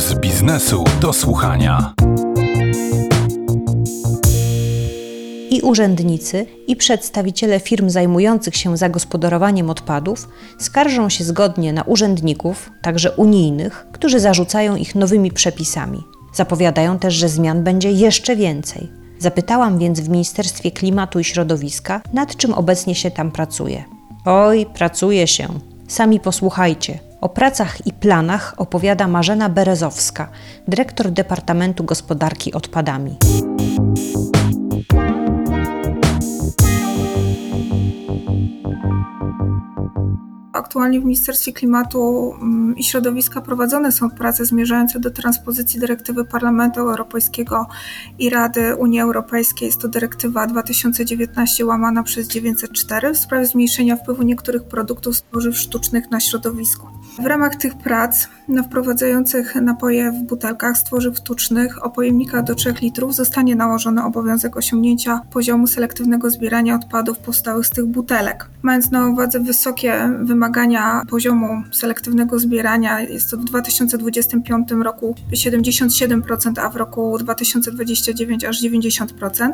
z biznesu do słuchania. I urzędnicy, i przedstawiciele firm zajmujących się zagospodarowaniem odpadów skarżą się zgodnie na urzędników, także unijnych, którzy zarzucają ich nowymi przepisami. Zapowiadają też, że zmian będzie jeszcze więcej. Zapytałam więc w Ministerstwie Klimatu i Środowiska, nad czym obecnie się tam pracuje. Oj, pracuje się. Sami posłuchajcie. O pracach i planach opowiada Marzena Berezowska, dyrektor Departamentu Gospodarki Odpadami. Aktualnie w Ministerstwie Klimatu mm, i Środowiska prowadzone są prace zmierzające do transpozycji dyrektywy Parlamentu Europejskiego i Rady Unii Europejskiej. Jest to dyrektywa 2019 łamana przez 904 w sprawie zmniejszenia wpływu niektórych produktów z tworzyw sztucznych na środowisko. W ramach tych prac na wprowadzających napoje w butelkach z tworzyw sztucznych o pojemnikach do 3 litrów zostanie nałożony obowiązek osiągnięcia poziomu selektywnego zbierania odpadów powstałych z tych butelek. Mając na uwadze wysokie wymagania poziomu selektywnego zbierania, jest to w 2025 roku 77%, a w roku 2029 aż 90%.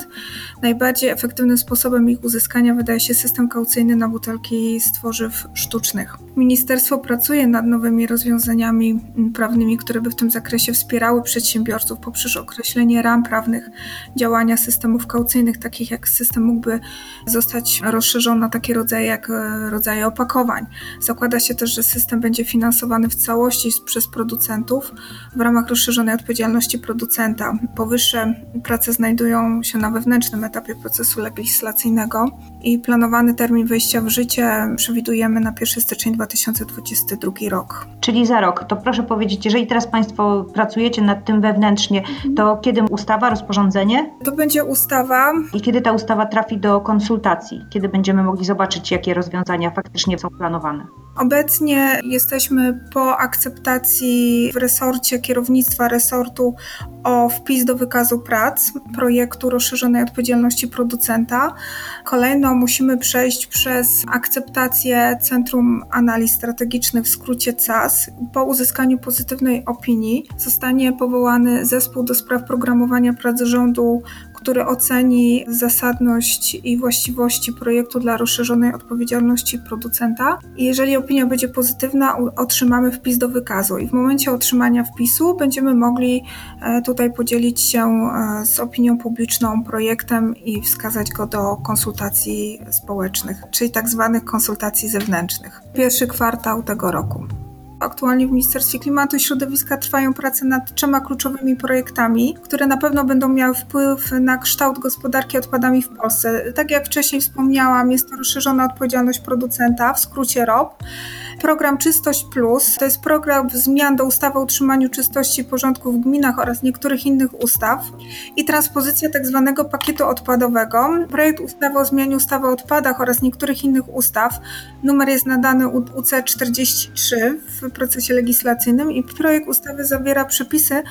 Najbardziej efektywnym sposobem ich uzyskania wydaje się system kaucyjny na butelki z tworzyw sztucznych. Ministerstwo pracuje nad nowymi rozwiązaniami prawnymi, które by w tym zakresie wspierały przedsiębiorców poprzez określenie ram prawnych działania systemów kaucyjnych, takich jak system mógłby zostać rozszerzony na takie rodzaje jak e, rodzaje opakowań. Zakłada się też, że system będzie finansowany w całości przez producentów w ramach rozszerzonej odpowiedzialności producenta. Powyższe prace znajdują się na wewnętrznym etapie procesu legislacyjnego i planowany termin wejścia w życie przewidujemy na 1 styczeń 2022 rok. Czyli za rok. To proszę powiedzieć, jeżeli teraz Państwo pracujecie nad tym wewnętrznie, to kiedy ustawa, rozporządzenie? To będzie ustawa. I kiedy ta ustawa trafi do konsultacji? Kiedy będziemy mogli zobaczyć, jakie rozwiązania faktycznie są planowane? Obecnie jesteśmy po akceptacji w resorcie kierownictwa resortu o wpis do wykazu prac projektu rozszerzonej odpowiedzialności producenta. Kolejno musimy przejść przez akceptację Centrum Analiz Strategicznych, w skrócie CAS. Po uzyskaniu pozytywnej opinii zostanie powołany zespół do spraw programowania prac rządu, który oceni zasadność i właściwości projektu dla rozszerzonej odpowiedzialności producenta. I jeżeli opinia będzie pozytywna, otrzymamy wpis do wykazu. I w momencie otrzymania wpisu będziemy mogli e, tutaj podzielić się e, z opinią publiczną projektem i wskazać go do konsultacji społecznych, czyli tak zwanych konsultacji zewnętrznych. Pierwszy kwartał tego roku. Aktualnie w Ministerstwie Klimatu i Środowiska trwają prace nad trzema kluczowymi projektami, które na pewno będą miały wpływ na kształt gospodarki odpadami w Polsce. Tak jak wcześniej wspomniałam, jest to rozszerzona odpowiedzialność producenta, w skrócie ROP. Program Czystość Plus to jest program zmian do ustawy o utrzymaniu czystości i porządku w gminach oraz niektórych innych ustaw i transpozycja tzw. Tak pakietu odpadowego. Projekt ustawy o zmianie ustawy o odpadach oraz niektórych innych ustaw. Numer jest nadany UC43 w procesie legislacyjnym i projekt ustawy zawiera przepisy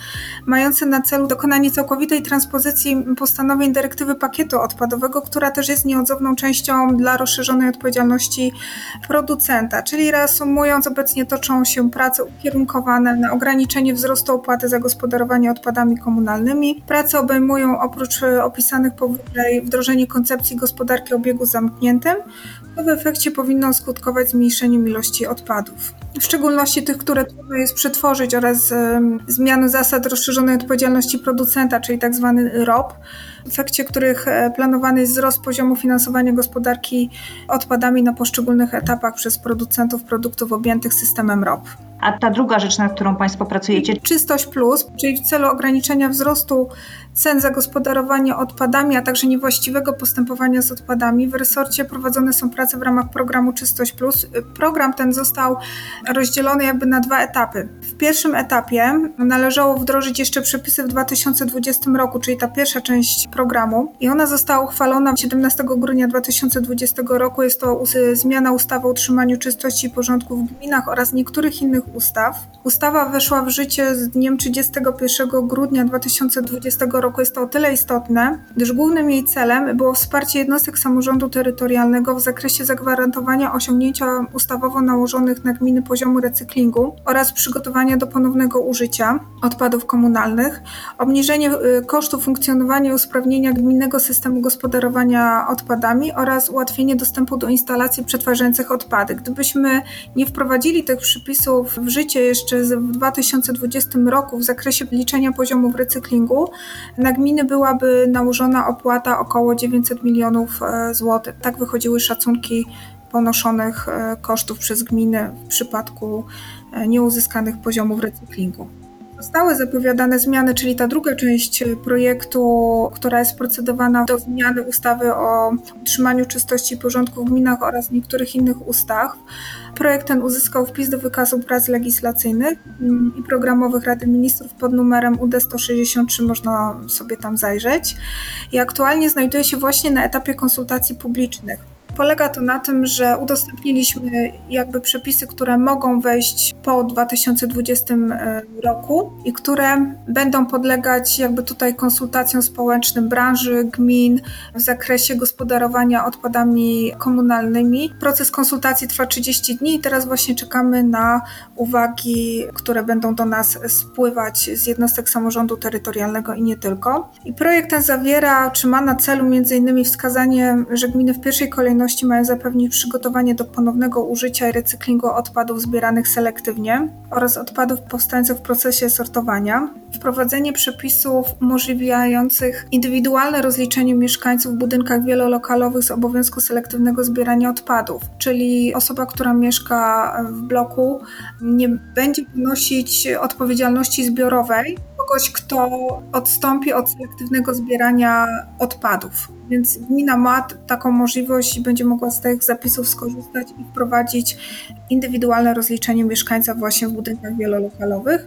mające na celu dokonanie całkowitej transpozycji postanowień dyrektywy pakietu odpadowego, która też jest nieodzowną częścią dla rozszerzonej odpowiedzialności producenta, czyli Reasumując, obecnie toczą się prace ukierunkowane na ograniczenie wzrostu opłaty za gospodarowanie odpadami komunalnymi. Prace obejmują oprócz opisanych powyżej wdrożenie koncepcji gospodarki obiegu zamkniętym, to w efekcie powinno skutkować zmniejszeniem ilości odpadów. W szczególności tych, które trudno jest przetworzyć oraz um, zmiany zasad rozszerzonej odpowiedzialności producenta, czyli tzw. Tak ROP, w efekcie których e, planowany jest wzrost poziomu finansowania gospodarki odpadami na poszczególnych etapach przez producentów produktów objętych systemem ROP. A ta druga rzecz, nad którą Państwo pracujecie? Czystość Plus, czyli w celu ograniczenia wzrostu cen zagospodarowania odpadami, a także niewłaściwego postępowania z odpadami. W resorcie prowadzone są prace w ramach programu Czystość Plus. Program ten został rozdzielony jakby na dwa etapy. W pierwszym etapie należało wdrożyć jeszcze przepisy w 2020 roku, czyli ta pierwsza część programu i ona została uchwalona 17 grudnia 2020 roku. Jest to zmiana ustawy o utrzymaniu czystości i porządku w gminach oraz niektórych innych ustaw. Ustawa weszła w życie z dniem 31 grudnia 2020 roku. Jest to o tyle istotne, gdyż głównym jej celem było wsparcie jednostek samorządu terytorialnego w zakresie zagwarantowania osiągnięcia ustawowo nałożonych na gminy poziomu recyklingu oraz przygotowania do ponownego użycia odpadów komunalnych, obniżenie y, kosztów funkcjonowania i usprawnienia gminnego systemu gospodarowania odpadami oraz ułatwienie dostępu do instalacji przetwarzających odpady. Gdybyśmy nie wprowadzili tych przepisów w życie jeszcze w 2020 roku w zakresie liczenia poziomów recyklingu, na gminy byłaby nałożona opłata około 900 milionów e, złotych. Tak wychodziły szacunki ponoszonych e, kosztów przez gminy w przypadku e, nieuzyskanych poziomów recyklingu. Zostały zapowiadane zmiany, czyli ta druga część projektu, która jest procedowana do zmiany ustawy o utrzymaniu czystości i porządku w gminach oraz niektórych innych ustaw. Projekt ten uzyskał wpis do wykazu prac legislacyjnych mm, i programowych Rady Ministrów pod numerem UD 163, można sobie tam zajrzeć. I aktualnie znajduje się właśnie na etapie konsultacji publicznych. Polega to na tym, że udostępniliśmy jakby przepisy, które mogą wejść po 2020 e, roku i które będą podlegać jakby tutaj konsultacjom społecznym branży, gmin w zakresie gospodarowania odpadami komunalnymi. Proces konsultacji trwa 30 dni i teraz właśnie czekamy na uwagi, które będą do nas spływać z jednostek samorządu terytorialnego i nie tylko. I projekt ten zawiera, czy ma na celu między innymi wskazanie, że gminy w pierwszej kolejności kolejności mają zapewnić przygotowanie do ponownego użycia i recyklingu odpadów zbieranych selektywnie oraz odpadów powstających w procesie sortowania, wprowadzenie przepisów umożliwiających indywidualne rozliczenie mieszkańców w budynkach wielolokalowych z obowiązku selektywnego zbierania odpadów, czyli osoba, która mieszka w bloku nie będzie ponosić odpowiedzialności zbiorowej kogoś, kto odstąpi od selektywnego zbierania odpadów. Więc gmina ma taką możliwość i będzie mogła z tych zapisów skorzystać i wprowadzić indywidualne rozliczenie mieszkańca właśnie w budynkach wielolokalowych.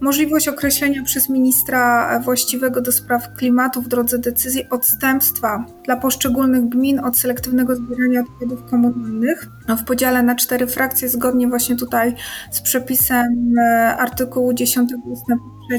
Możliwość określenia przez ministra właściwego do spraw klimatu w drodze decyzji odstępstwa dla poszczególnych gmin od selektywnego zbierania odpadów komunalnych w podziale na cztery frakcje, zgodnie właśnie tutaj z przepisem e, artykułu 10 ust.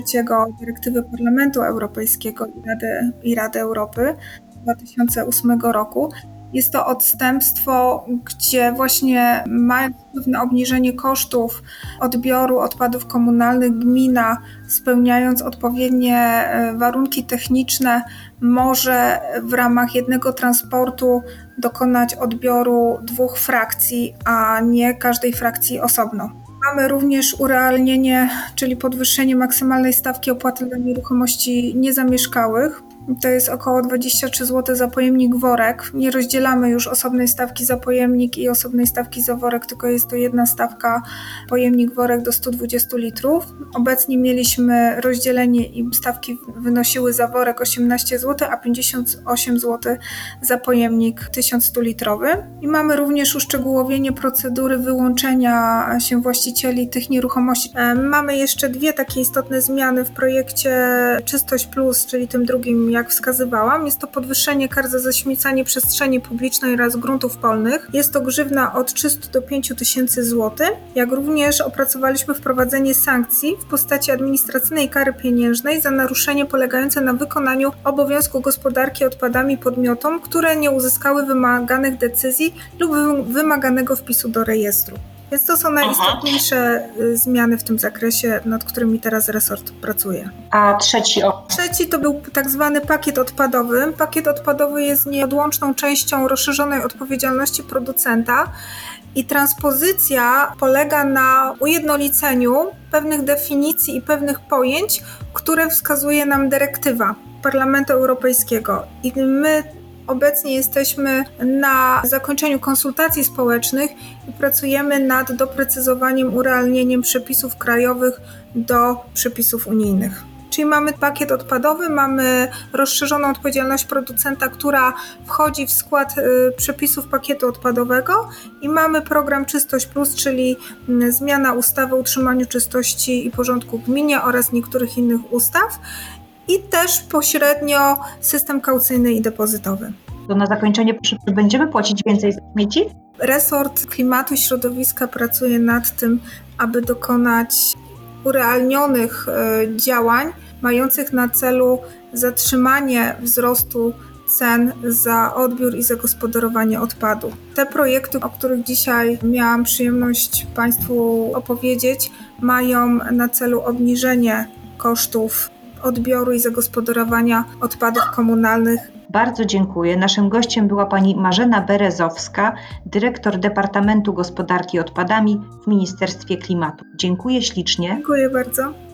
3 dyrektywy Parlamentu Europejskiego i Rady, i Rady Europy 2008 roku. Jest to odstępstwo, gdzie właśnie mając pewne obniżenie kosztów odbioru odpadów komunalnych, gmina spełniając odpowiednie e, warunki techniczne, może w ramach jednego transportu dokonać odbioru dwóch frakcji, a nie każdej frakcji osobno. Mamy również urealnienie, czyli podwyższenie maksymalnej stawki opłaty dla nieruchomości niezamieszkałych to jest około 23 zł za pojemnik worek. Nie rozdzielamy już osobnej stawki za pojemnik i osobnej stawki za worek, tylko jest to jedna stawka pojemnik worek do 120 litrów. Obecnie mieliśmy rozdzielenie i stawki wynosiły za worek 18 zł, a 58 zł za pojemnik 1100 litrowy. I mamy również uszczegółowienie procedury wyłączenia się właścicieli tych nieruchomości. E, mamy jeszcze dwie takie istotne zmiany w projekcie Czystość Plus, czyli tym drugim, jak wskazywałam. Jest to podwyższenie kar za zaśmiecanie przestrzeni publicznej oraz gruntów polnych. Jest to grzywna od 300 do 5 tysięcy złotych. Jak również opracowaliśmy wprowadzenie sankcji w postaci administracyjnej kary pieniężnej za naruszenie polegające na wykonaniu obowiązku gospodarki odpadami podmiotom, które nie uzyskały wymaganych decyzji lub wymaganego wpisu do rejestru. Więc to są najistotniejsze Aha. Y, zmiany w tym zakresie, nad którymi teraz resort pracuje. A trzeci o... Trzeci to był tak zwany pakiet odpadowy. Pakiet odpadowy jest nieodłączną częścią rozszerzonej odpowiedzialności producenta i transpozycja polega na ujednoliceniu pewnych definicji i pewnych pojęć, które wskazuje nam dyrektywa Parlamentu Europejskiego. I my Obecnie jesteśmy na zakończeniu konsultacji społecznych i pracujemy nad doprecyzowaniem, urealnieniem przepisów krajowych do przepisów unijnych. Czyli mamy pakiet odpadowy, mamy rozszerzoną odpowiedzialność producenta, która wchodzi w skład y, przepisów pakietu odpadowego i mamy program Czystość Plus, czyli mm, zmiana ustawy o utrzymaniu czystości i porządku w gminie oraz niektórych innych ustaw i też pośrednio system kaucyjny i depozytowy. To na zakończenie będziemy płacić więcej za śmieci? Resort Klimatu i Środowiska pracuje nad tym, aby dokonać urealnionych e, działań mających na celu zatrzymanie wzrostu cen za odbiór i zagospodarowanie odpadów. Te projekty, o których dzisiaj miałam przyjemność Państwu opowiedzieć, mają na celu obniżenie kosztów odbioru i zagospodarowania odpadów komunalnych Bardzo dziękuję. Naszym gościem była pani Marzena Berezowska, dyrektor Departamentu Gospodarki Odpadami w Ministerstwie Klimatu. Dziękuję ślicznie. Dziękuję bardzo.